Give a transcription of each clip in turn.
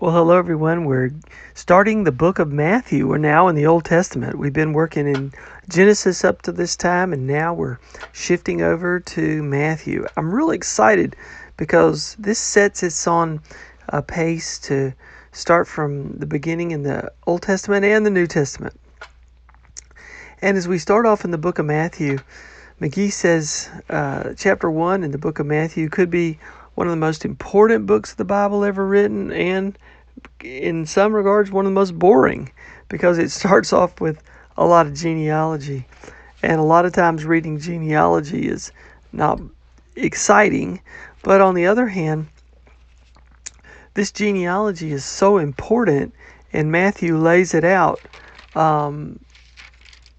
Well, hello everyone. We're starting the book of Matthew. We're now in the Old Testament. We've been working in Genesis up to this time, and now we're shifting over to Matthew. I'm really excited because this sets us on a pace to start from the beginning in the Old Testament and the New Testament. And as we start off in the book of Matthew, McGee says uh, chapter 1 in the book of Matthew could be one of the most important books of the Bible ever written, and in some regards, one of the most boring because it starts off with a lot of genealogy. And a lot of times, reading genealogy is not exciting, but on the other hand, this genealogy is so important, and Matthew lays it out um,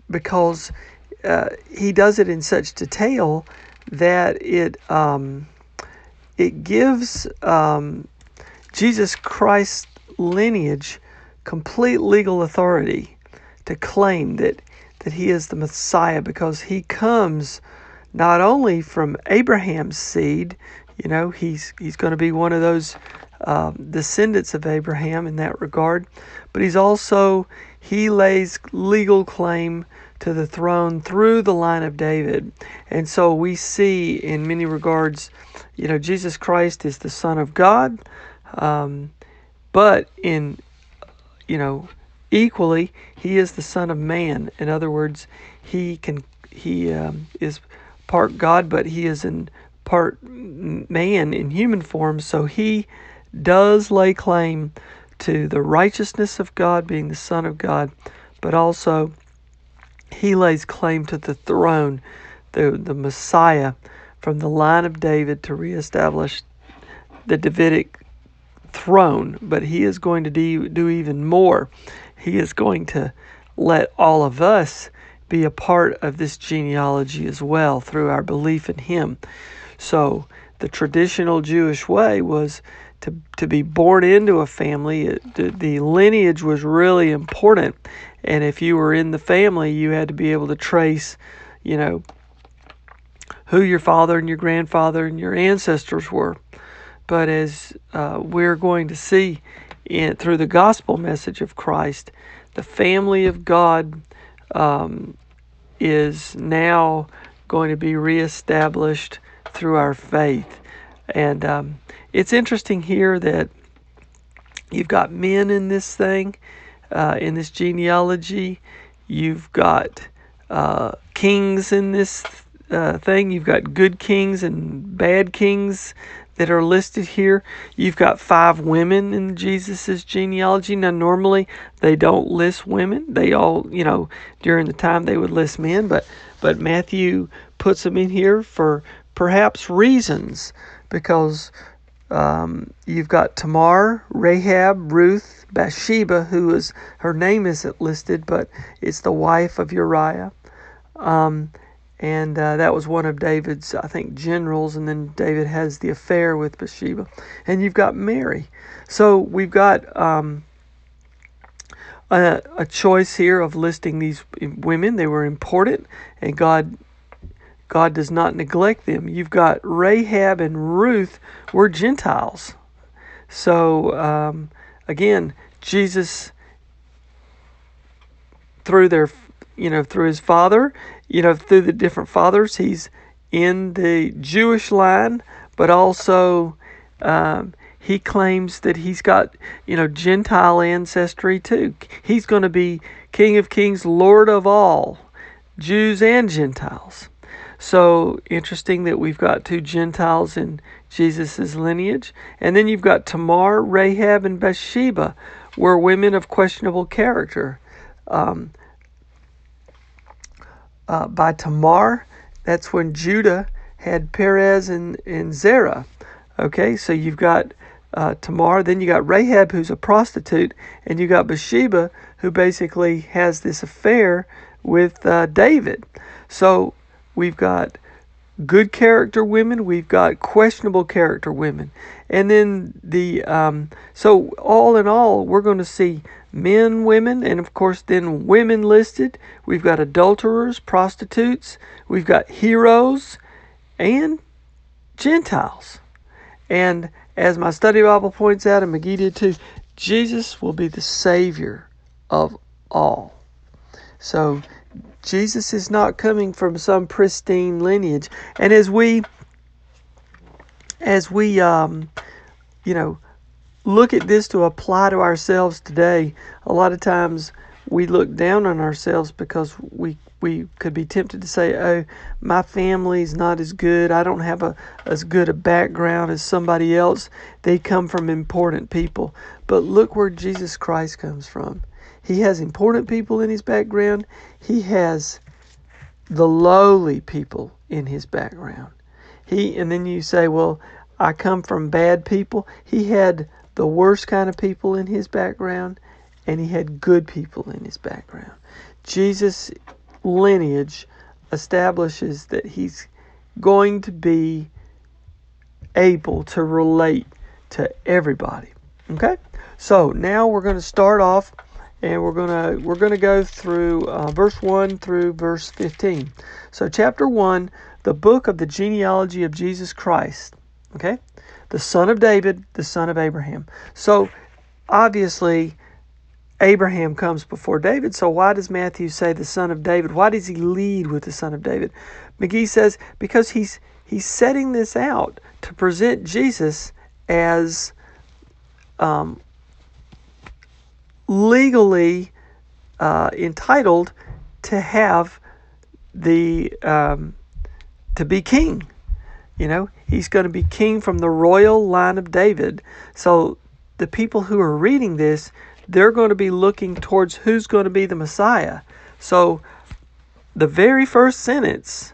because uh, he does it in such detail that it. Um, it gives um, Jesus Christ's lineage complete legal authority to claim that that he is the Messiah because he comes not only from Abraham's seed, you know, he's he's going to be one of those uh, descendants of Abraham in that regard, but he's also he lays legal claim to the throne through the line of David. And so we see in many regards, you know, Jesus Christ is the Son of God, um, but in, you know, equally, he is the Son of Man. In other words, he can he um, is part God, but he is in part man in human form. So he does lay claim to the righteousness of God, being the Son of God, but also he lays claim to the throne, the, the Messiah from the line of David to reestablish the Davidic throne. But he is going to do, do even more. He is going to let all of us be a part of this genealogy as well through our belief in him. So the traditional Jewish way was to, to be born into a family. It, the, the lineage was really important. And if you were in the family, you had to be able to trace, you know, who your father and your grandfather and your ancestors were. But as uh, we're going to see in, through the gospel message of Christ, the family of God um, is now going to be reestablished through our faith. And um, it's interesting here that you've got men in this thing uh, in this genealogy. You've got uh, kings in this uh, thing. You've got good kings and bad kings that are listed here. You've got five women in Jesus's genealogy. Now, normally they don't list women. They all, you know, during the time they would list men, but but Matthew puts them in here for perhaps reasons because um, you've got Tamar, Rahab, Ruth, Bathsheba, who is her name isn't listed, but it's the wife of Uriah. Um, and uh, that was one of David's, I think, generals. And then David has the affair with Bathsheba. And you've got Mary. So we've got um, a, a choice here of listing these women. They were important, and God God does not neglect them. You've got Rahab and Ruth were Gentiles. So, um, again, Jesus, through their, you know, through his father, you know, through the different fathers, he's in the Jewish line, but also um, he claims that he's got, you know, Gentile ancestry too. He's going to be King of Kings, Lord of all, Jews and Gentiles. So interesting that we've got two Gentiles in Jesus' lineage. And then you've got Tamar, Rahab, and Bathsheba were women of questionable character. Um, uh, by Tamar, that's when Judah had Perez and, and Zerah. Okay, so you've got uh, Tamar, then you got Rahab, who's a prostitute, and you got Bathsheba, who basically has this affair with uh, David. So we've got good character women, we've got questionable character women. And then the, um, so all in all, we're going to see men, women, and of course, then women listed. We've got adulterers, prostitutes, we've got heroes, and Gentiles. And as my study Bible points out, and McGee did too, Jesus will be the Savior of all. So Jesus is not coming from some pristine lineage. And as we, as we, um, you know, look at this to apply to ourselves today, a lot of times we look down on ourselves because we we could be tempted to say, "Oh, my family's not as good. I don't have a as good a background as somebody else. They come from important people." But look where Jesus Christ comes from. He has important people in his background. He has the lowly people in his background. He and then you say, "Well, I come from bad people." He had the worst kind of people in his background and he had good people in his background. Jesus lineage establishes that he's going to be able to relate to everybody. Okay? So now we're going to start off and we're to we're to go through uh, verse 1 through verse 15. So chapter 1, the book of the genealogy of Jesus Christ, okay? The son of David, the son of Abraham. So obviously Abraham comes before David. So why does Matthew say the son of David? Why does he lead with the son of David? McGee says because he's he's setting this out to present Jesus as um, legally uh, entitled to have the um, to be king. You know, he's going to be king from the royal line of David. So the people who are reading this they're going to be looking towards who's going to be the Messiah. So, the very first sentence,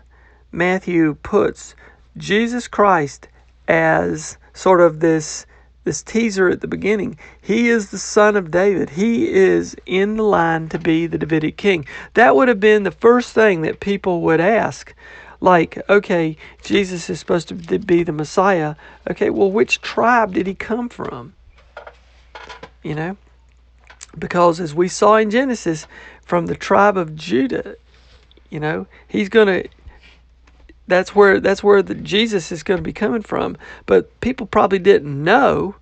Matthew puts Jesus Christ as sort of this this teaser at the beginning. He is the son of David. He is in the line to be the Davidic king. That would have been the first thing that people would ask. Like, okay, Jesus is supposed to be the Messiah. Okay, well, which tribe did he come from? You know? Because as we saw in Genesis, from the tribe of Judah, you know, he's going to that's where that's where the Jesus is going to be coming from. But people probably didn't know,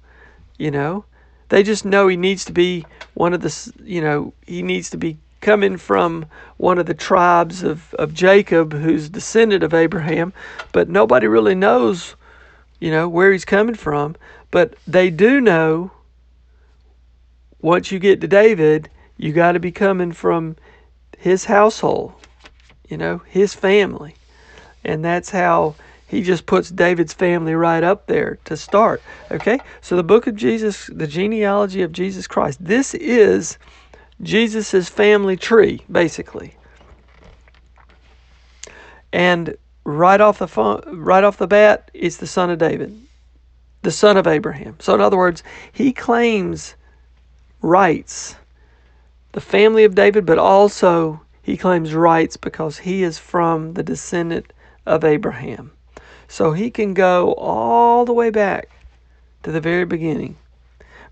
you know. They just know he needs to be one of the you know, he needs to be coming from one of the tribes of, of Jacob who's descendant of Abraham, but nobody really knows, you know, where he's coming from. But they do know once you get to David, you got to be coming from his household, you know, his family. And that's how he just puts David's family right up there to start. Okay? So the book of Jesus, the genealogy of Jesus Christ, this is Jesus's family tree, basically. And right off the right off the bat, it's the son of David, the son of Abraham. So in other words, he claims rights, the family of David, but also he claims rights because he is from the descendant of Abraham. So he can go all the way back to the very beginning.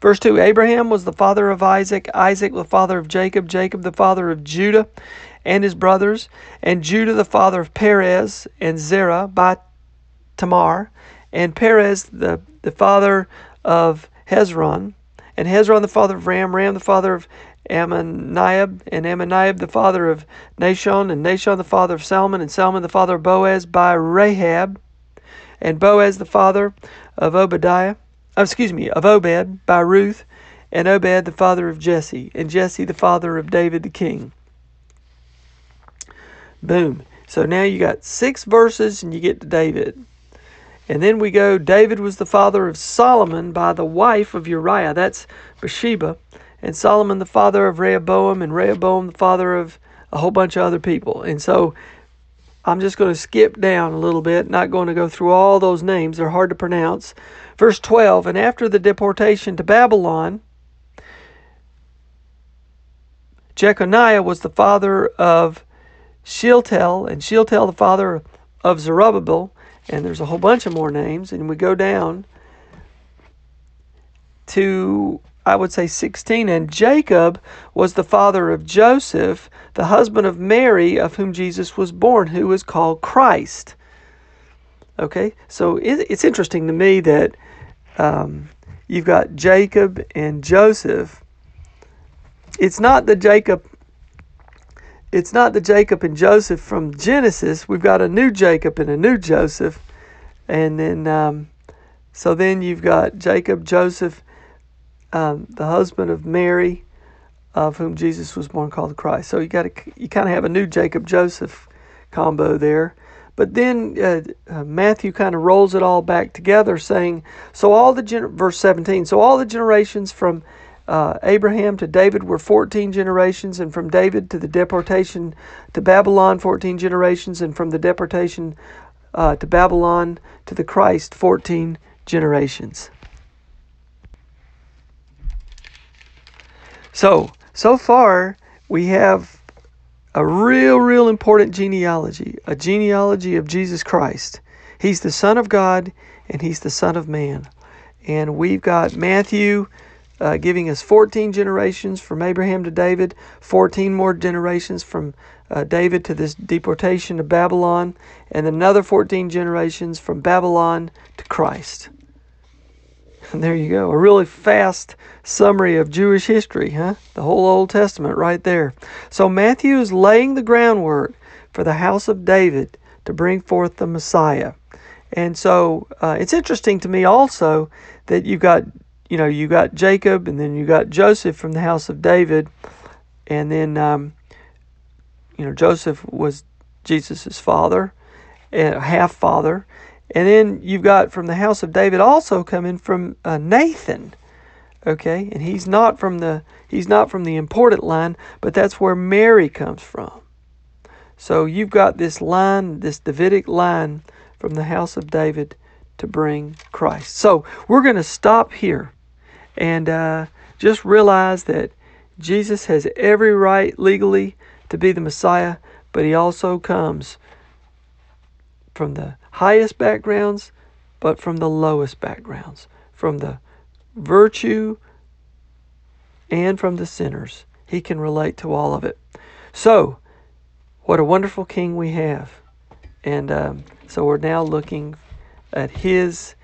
Verse 2 Abraham was the father of Isaac, Isaac the father of Jacob, Jacob the father of Judah, and his brothers, and Judah the father of Perez, and Zerah by Tamar, and Perez the, the father of Hezron, and Hezron the father of Ram, Ram the father of Amminadab, and Amminadab the father of Nahshon, and Nahshon the father of Salmon, and Salmon the father of Boaz by Rahab, and Boaz the father of Obadiah, oh, excuse me, of Obed by Ruth, and Obed the father of Jesse, and Jesse the father of David the king. Boom. So now you got six verses and you get to David. And then we go, David was the father of Solomon by the wife of Uriah. That's Bathsheba. And Solomon the father of Rehoboam, and Rehoboam the father of a whole bunch of other people. And so I'm just going to skip down a little bit, not going to go through all those names. They're hard to pronounce. Verse 12 And after the deportation to Babylon, Jeconiah was the father of Shealtiel, and Shealtiel the father of Zerubbabel, and there's a whole bunch of more names, and we go down to I would say 16 and Jacob was the father of Joseph, the husband of Mary of whom Jesus was born, who is called Christ. Okay, so it's interesting to me that um, you've got Jacob and Joseph. It's not the Jacob it's not the Jacob and Joseph from Genesis. We've got a new Jacob and a new Joseph. And then, um, so then you've got Jacob, Joseph, um, the husband of Mary, of whom Jesus was born, called Christ. So you got you kind of have a new Jacob Joseph combo there. But then uh, uh, Matthew kind of rolls it all back together, saying, "So all the verse 17. So all the generations from uh, Abraham to David were 14 generations, and from David to the deportation to Babylon, 14 generations, and from the deportation uh, to Babylon to the Christ, 14 generations. So, so far, we have a real, real important genealogy, a genealogy of Jesus Christ. He's the Son of God and He's the Son of Man. And we've got Matthew uh, giving us 14 generations from Abraham to David, 14 more generations from uh, David to this deportation to Babylon, and another 14 generations from Babylon to Christ. There you go. A really fast summary of Jewish history, huh? The whole Old Testament right there. So Matthew is laying the groundwork for the house of David to bring forth the Messiah. And so uh, it's interesting to me also that you've got you know, you got Jacob, and then you got Joseph from the house of David, and then, um, you know, Joseph was Jesus' father, and half father, and then you've got from the house of David also coming from uh, Nathan, okay, and he's not from the he's not from the important line, but that's where Mary comes from. So you've got this line, this Davidic line from the house of David to bring Christ. So we're going to stop here and uh, just realize that Jesus has every right legally to be the Messiah, but he also comes from the highest backgrounds, but from the lowest backgrounds, from the virtue and from the sinners. He can relate to all of it. So, what a wonderful King we have. And um, so we're now looking at his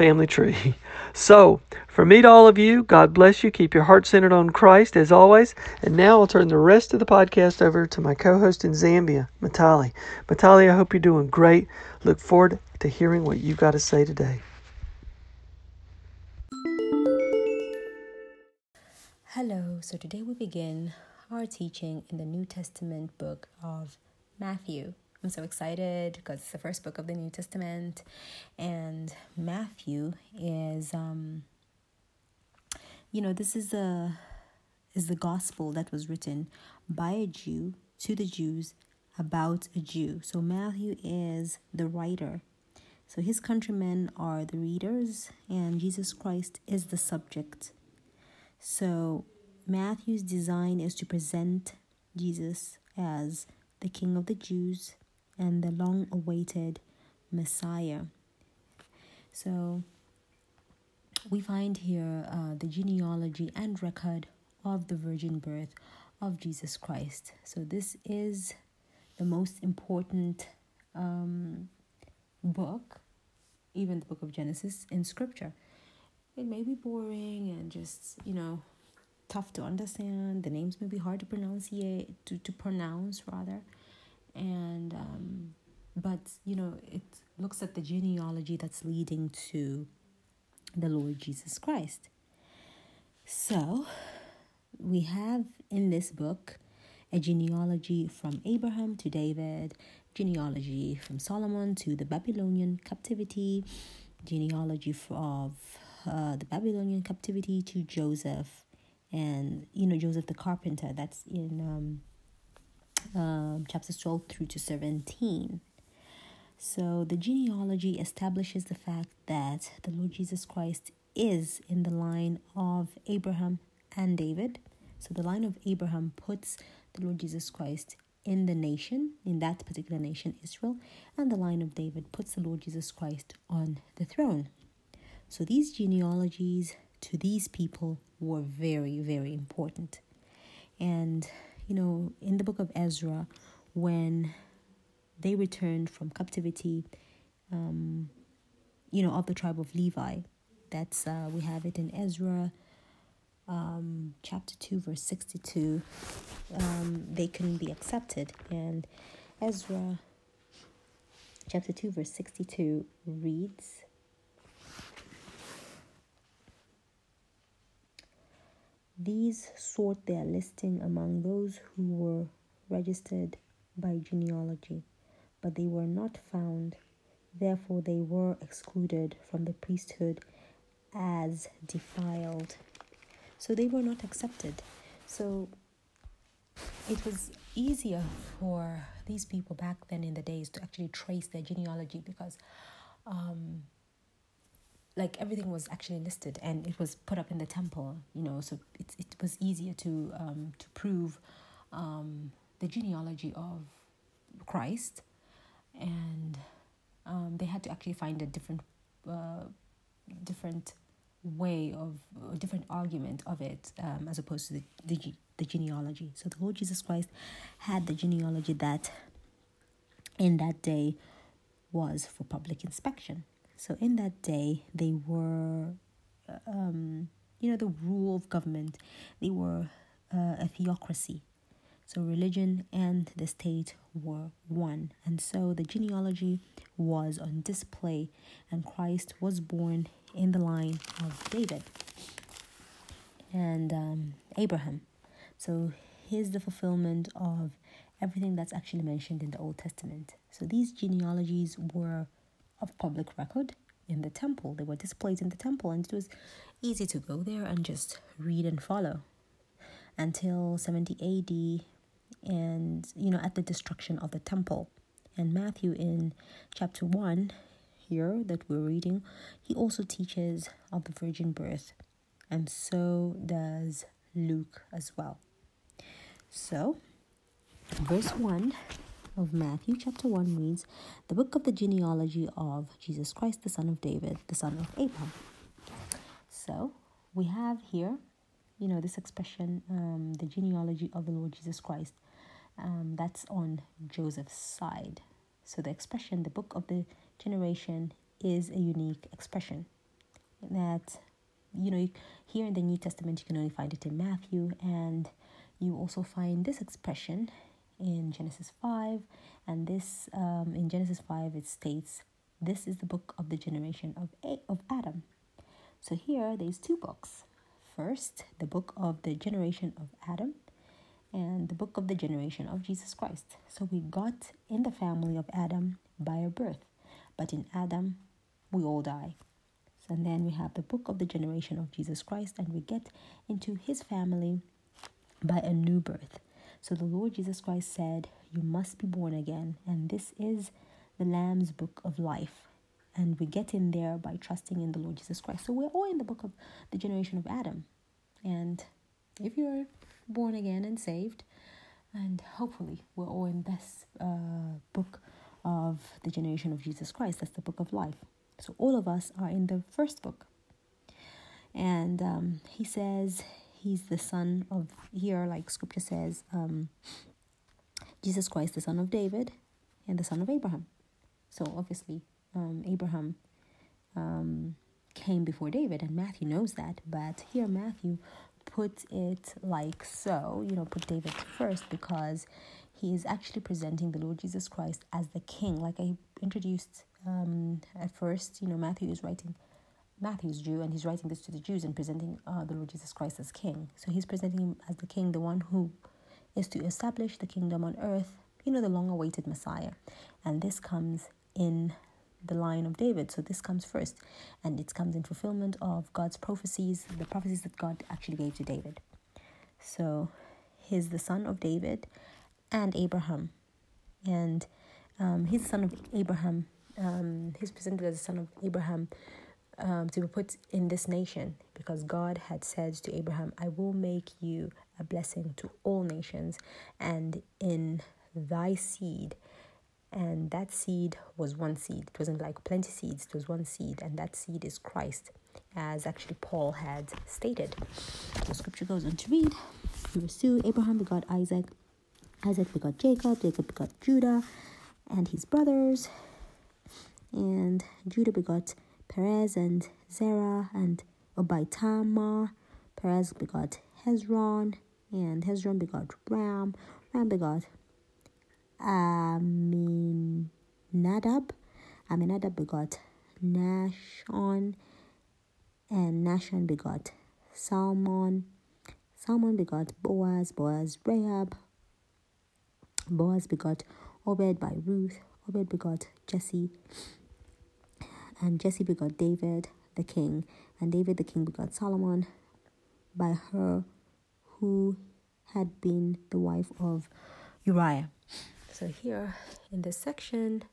family tree. So, from me to all of you, God bless you. Keep your heart centered on Christ as always. And now I'll turn the rest of the podcast over to my co host in Zambia, Matali. Matali, I hope you're doing great. Look forward to hearing what you've got to say today. Hello. So, today we begin our teaching in the New Testament book of Matthew. I'm so excited because it's the first book of the New Testament, and Matthew is, um, you know, this is a is the gospel that was written by a Jew to the Jews about a Jew. So Matthew is the writer. So his countrymen are the readers, and Jesus Christ is the subject. So Matthew's design is to present Jesus as the King of the Jews and the long awaited Messiah. So we find here uh, the genealogy and record of the virgin birth of Jesus Christ. So, this is the most important um, book, even the book of Genesis in scripture. It may be boring and just, you know, tough to understand. The names may be hard to pronounce, to, to pronounce rather. And, um, but, you know, it looks at the genealogy that's leading to the Lord Jesus Christ. So, we have in this book a genealogy from Abraham to David, genealogy from Solomon to the Babylonian captivity, genealogy of uh, the Babylonian captivity to Joseph, and you know Joseph the carpenter. That's in um, um, chapters twelve through to seventeen. So the genealogy establishes the fact that the Lord Jesus Christ is in the line of Abraham and David. So the line of Abraham puts the Lord Jesus Christ in the nation, in that particular nation, Israel, and the line of David puts the Lord Jesus Christ on the throne. So these genealogies to these people were very, very important. And, you know, in the book of Ezra, when they returned from captivity, um, you know, of the tribe of Levi, that's, uh, we have it in Ezra um, chapter 2, verse 62, um, they couldn't be accepted. And Ezra chapter 2, verse 62 reads, These sought their listing among those who were registered by genealogy, but they were not found. Therefore, they were excluded from the priesthood as defiled. So they were not accepted. So it was easier for these people back then in the days to actually trace their genealogy because um, like everything was actually listed and it was put up in the temple you know so it, it was easier to um, to prove um, the genealogy of christ. And um, they had to actually find a different uh, different way of a different argument of it um, as opposed to the, the the genealogy. So the lord jesus christ had the genealogy that in that day was for public inspection so in that day they were um, you know the rule of government they were uh, a theocracy so religion and the state were one and so the genealogy was on display and christ was born in the line of David and um, Abraham. So here's the fulfillment of everything that's actually mentioned in the Old Testament. So these genealogies were of public record in the temple. They were displayed in the temple, and it was easy to go there and just read and follow until 70 AD and you know at the destruction of the temple. And Matthew in chapter 1 here that we're reading, he also teaches of the virgin birth, and so does Luke as well. So, verse 1 of Matthew chapter 1 reads The book of the genealogy of Jesus Christ, the son of David, the son of Abraham. So, we have here, you know, this expression, um, the genealogy of the Lord Jesus Christ. Um, that's on Joseph's side. So, the expression, the book of the generation is a unique expression that you know here in the new testament you can only find it in matthew and you also find this expression in genesis 5 and this um, in genesis 5 it states this is the book of the generation of a- of adam so here there's two books first the book of the generation of adam and the book of the generation of jesus christ so we got in the family of adam by a birth but in Adam, we all die. And then we have the book of the generation of Jesus Christ, and we get into his family by a new birth. So the Lord Jesus Christ said, You must be born again. And this is the Lamb's book of life. And we get in there by trusting in the Lord Jesus Christ. So we're all in the book of the generation of Adam. And if you're born again and saved, and hopefully we're all in this uh, book of the generation of Jesus Christ. That's the book of life. So all of us are in the first book. And um, he says he's the son of here, like Scripture says, um, Jesus Christ, the son of David, and the son of Abraham. So obviously, um, Abraham um, came before David, and Matthew knows that. But here, Matthew put it like so, you know, put David first because he is actually presenting the Lord Jesus Christ as the king. Like I introduced um, at first, you know, Matthew is writing, Matthew's Jew, and he's writing this to the Jews and presenting uh, the Lord Jesus Christ as king. So he's presenting him as the king, the one who is to establish the kingdom on earth, you know, the long awaited Messiah. And this comes in the line of David. So this comes first, and it comes in fulfillment of God's prophecies, the prophecies that God actually gave to David. So he's the son of David and Abraham, and um, he's the son of Abraham. Um, he's presented as the son of Abraham um, to be put in this nation because God had said to Abraham, I will make you a blessing to all nations, and in thy seed. And that seed was one seed. It wasn't like plenty seeds, it was one seed, and that seed is Christ, as actually Paul had stated. The scripture goes on to read Verse 2 Abraham begot Isaac, Isaac begot Jacob, Jacob begot Judah and his brothers, and Judah begot Perez and Zerah and Obai Perez begot Hezron, and Hezron begot Ram, Ram begot Amminadab. Amminadab begot Nahshon, and Nahshon begot Salmon. Salmon begot Boaz, Boaz Rahab. Boaz begot Obed by Ruth. Obed begot Jesse, and Jesse begot David the king, and David the king begot Solomon by her who had been the wife of Uriah. So here in this section,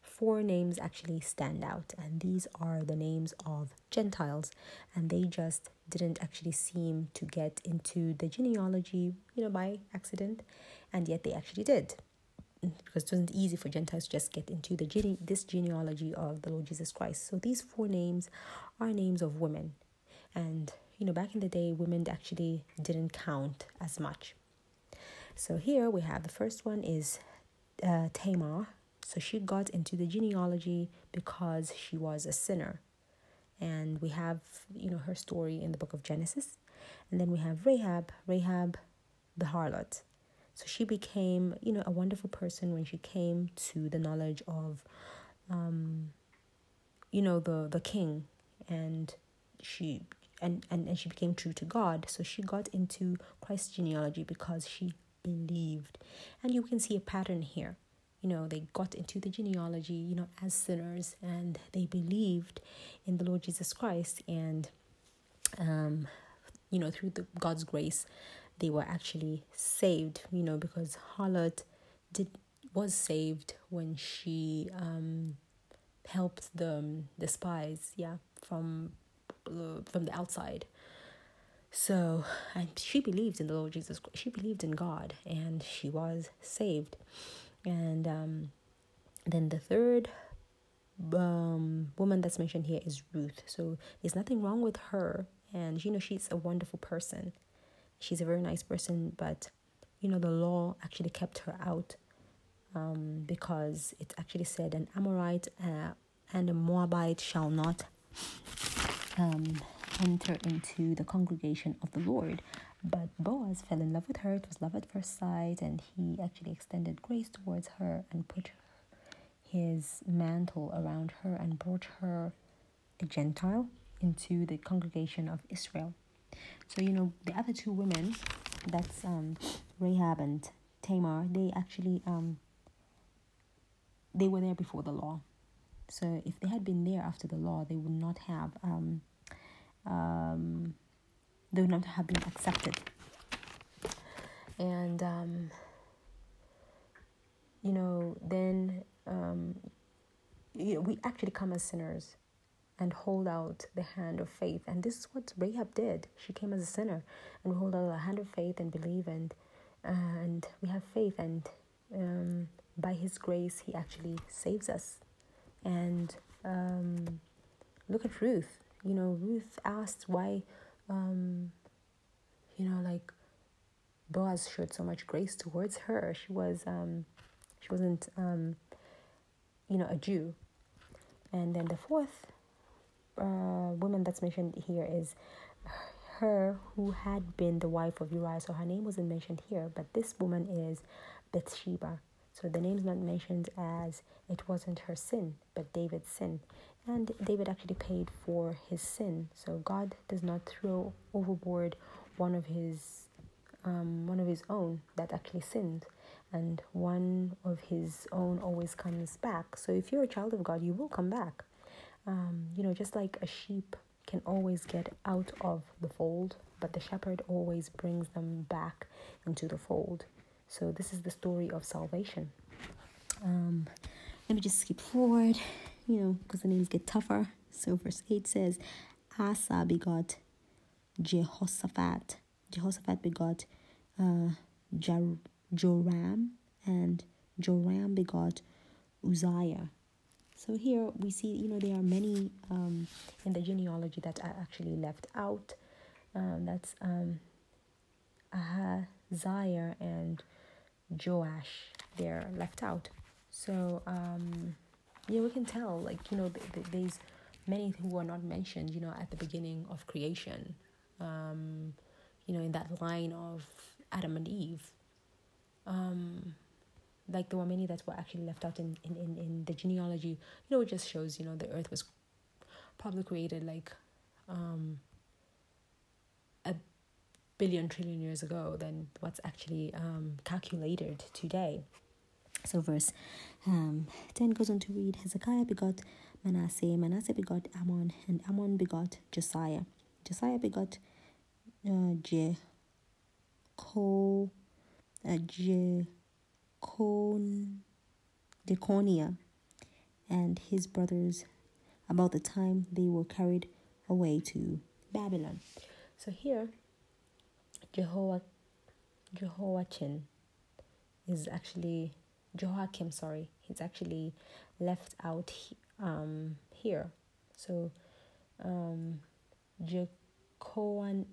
four names actually stand out, and these are the names of Gentiles, and they just didn't actually seem to get into the genealogy, you know, by accident, and yet they actually did. Because it wasn't easy for Gentiles to just get into the gene- this genealogy of the Lord Jesus Christ. So these four names are names of women. And you know, back in the day, women actually didn't count as much. So here we have the first one is uh, Tamar. So she got into the genealogy because she was a sinner. And we have, you know, her story in the book of Genesis. And then we have Rahab, Rahab the harlot. So she became, you know, a wonderful person when she came to the knowledge of, um, you know, the the king, and she and, and and she became true to God. So she got into Christ's genealogy because she believed. And you can see a pattern here. You know, they got into the genealogy, you know, as sinners and they believed in the Lord Jesus Christ. And, um, you know, through the, God's grace, they were actually saved, you know, because Harlot did was saved when she um, helped the, the spies, yeah, from uh, from the outside so, and she believed in the Lord Jesus. Christ. She believed in God, and she was saved. And um, then the third um, woman that's mentioned here is Ruth. So there's nothing wrong with her, and you know she's a wonderful person. She's a very nice person, but you know the law actually kept her out um, because it actually said an Ammonite uh, and a Moabite shall not um, enter into the congregation of the Lord. But Boaz fell in love with her. It was love at first sight, and he actually extended grace towards her and put his mantle around her and brought her, a Gentile, into the congregation of Israel. So, you know, the other two women, that's um, Rahab and Tamar, they actually um, they were there before the law. So if they had been there after the law, they would not have um, um, they would not have been accepted. And, um, you know, then um, you know, we actually come as sinners and hold out the hand of faith. And this is what Rahab did. She came as a sinner and we hold out the hand of faith and believe and and we have faith and um, by his grace he actually saves us. And um, look at Ruth you know, Ruth asked why, um, you know, like Boaz showed so much grace towards her. She was, um, she wasn't, um, you know, a Jew. And then the fourth uh, woman that's mentioned here is her who had been the wife of Uriah. So her name wasn't mentioned here, but this woman is Bathsheba. So the name's not mentioned as it wasn't her sin, but David's sin. And David actually paid for his sin. So God does not throw overboard one of his um, one of his own that actually sinned. And one of his own always comes back. So if you're a child of God, you will come back. Um, you know, just like a sheep can always get out of the fold, but the shepherd always brings them back into the fold. So this is the story of salvation. Um, let me just skip forward, you know, because the names get tougher. So verse 8 says, Asa begot Jehoshaphat. Jehoshaphat begot uh, Joram, and Joram begot Uzziah. So here we see, you know, there are many um, in the genealogy that are actually left out. Um, that's um, Ahaziah and Joash. They're left out. So um, yeah, we can tell, like you know, th- th- there's many who are not mentioned, you know, at the beginning of creation. Um, you know, in that line of Adam and Eve. Um, like there were many that were actually left out in, in, in, in the genealogy. You know, it just shows, you know, the earth was probably created like um, a billion trillion years ago than what's actually um, calculated today. So verse um, 10 goes on to read, Hezekiah begot Manasseh, Manasseh begot Amon, and Amon begot Josiah. Josiah begot uh, Je, uh, Je, Jeconiah and his brothers about the time they were carried away to Babylon. So here, Jehovah, Jehoiachin is actually Jehoiakim. Sorry, he's actually left out um, here. So, um, Jeconiah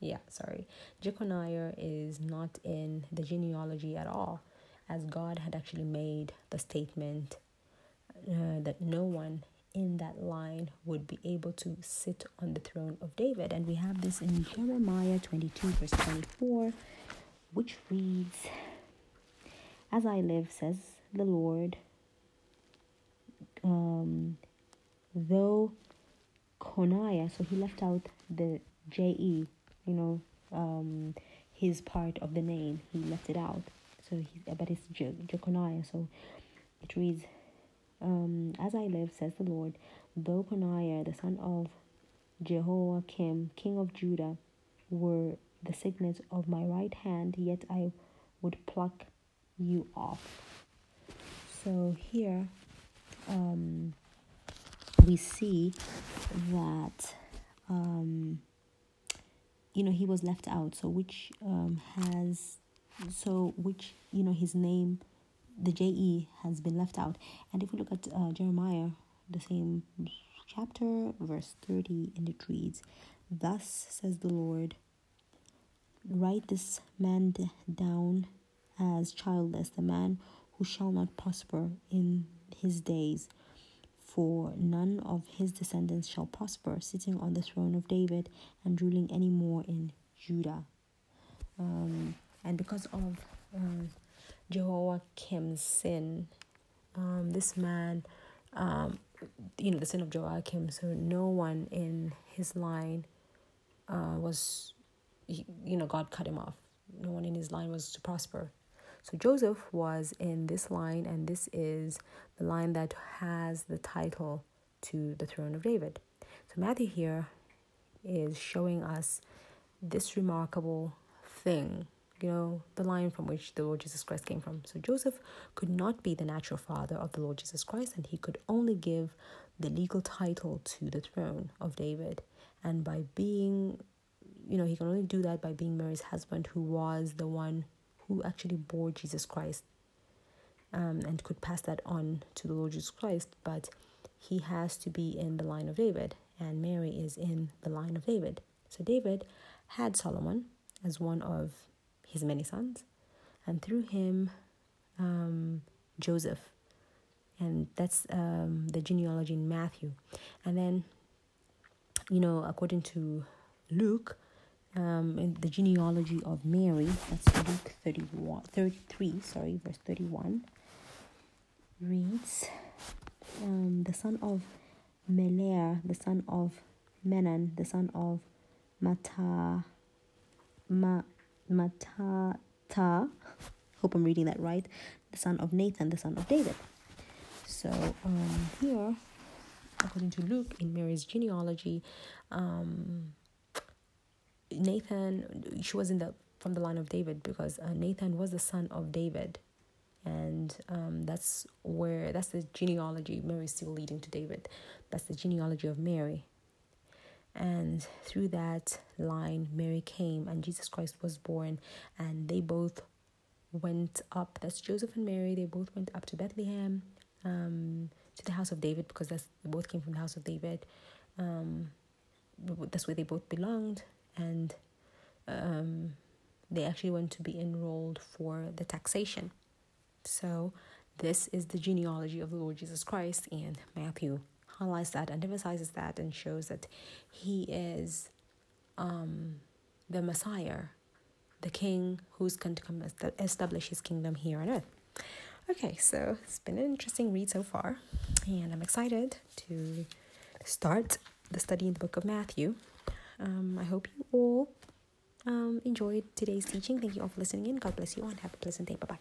yeah, sorry. Jeconiah is not in the genealogy at all, as God had actually made the statement uh, that no one in that line would be able to sit on the throne of David. And we have this in Jeremiah 22, verse 24, which reads As I live, says the Lord, um, though Coniah, so he left out the J-E, you know, um, his part of the name. He left it out. So he, but it's Je- Jeconiah. So it reads, um, "As I live," says the Lord, though Coniah, the son of Jehoiakim, king of Judah, were the signet of my right hand, yet I would pluck you off. So here, um, we see that um, you know he was left out. So which um, has so which you know his name the je has been left out. And if we look at uh, jeremiah the same chapter verse 30 and it reads thus says the lord write this man down as childless the man who shall not prosper in his days for none of his descendants shall prosper, sitting on the throne of David and ruling any more in Judah. Um, and because of um, Jehoiakim's sin, um, this man, um, you know, the sin of Jehoiakim, so no one in his line uh, was, you know, God cut him off. No one in his line was to prosper. So Joseph was in this line, and this is the line that has the title to the throne of David. So Matthew here is showing us this remarkable thing, you know, the line from which the Lord Jesus Christ came from. So Joseph could not be the natural father of the Lord Jesus Christ, and he could only give the legal title to the throne of David. And by being, you know, he can only do that by being Mary's husband, who was the one who actually bore Jesus Christ um, and could pass that on to the Lord Jesus Christ, but he has to be in the line of David, and Mary is in the line of David. So David had Solomon as one of his many sons, and through him, um, Joseph. And that's um, the genealogy in Matthew. And then, you know, according to Luke, um, in the genealogy of Mary, that's Luke 31, 33, sorry, verse 31, reads, um, the son of Melea, the son of Menan, the son of Mata, Ma, Mattatha, hope I'm reading that right, the son of Nathan, the son of David. So um, here, according to Luke, in Mary's genealogy, um, Nathan, she was in the from the line of David because uh, Nathan was the son of David, and um, that's where that's the genealogy. Mary's still leading to David. That's the genealogy of Mary. And through that line, Mary came, and Jesus Christ was born, and they both went up. That's Joseph and Mary. They both went up to Bethlehem, um, to the house of David, because that's they both came from the house of David. Um, that's where they both belonged and um, they actually want to be enrolled for the taxation. So, this is the genealogy of the Lord Jesus Christ, and Matthew highlights that and emphasizes that and shows that he is um, the Messiah, the King who's going to come establish his kingdom here on earth. Okay, so it's been an interesting read so far, and I'm excited to start the study in the book of Matthew. Um, I hope you all um, enjoyed today's teaching. Thank you all for listening in. God bless you all and have a pleasant day. Bye bye.